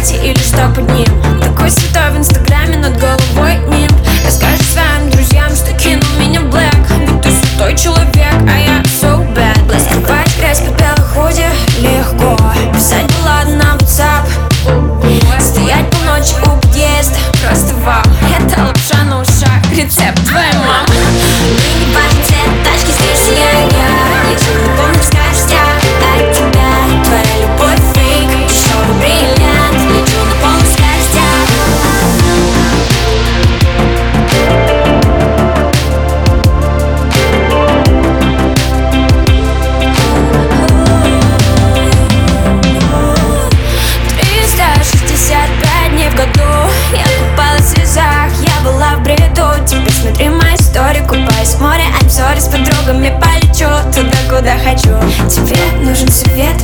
кровати или что под ним море, I'm sorry, с подругами полечу Туда, куда хочу. Тебе нужен свет,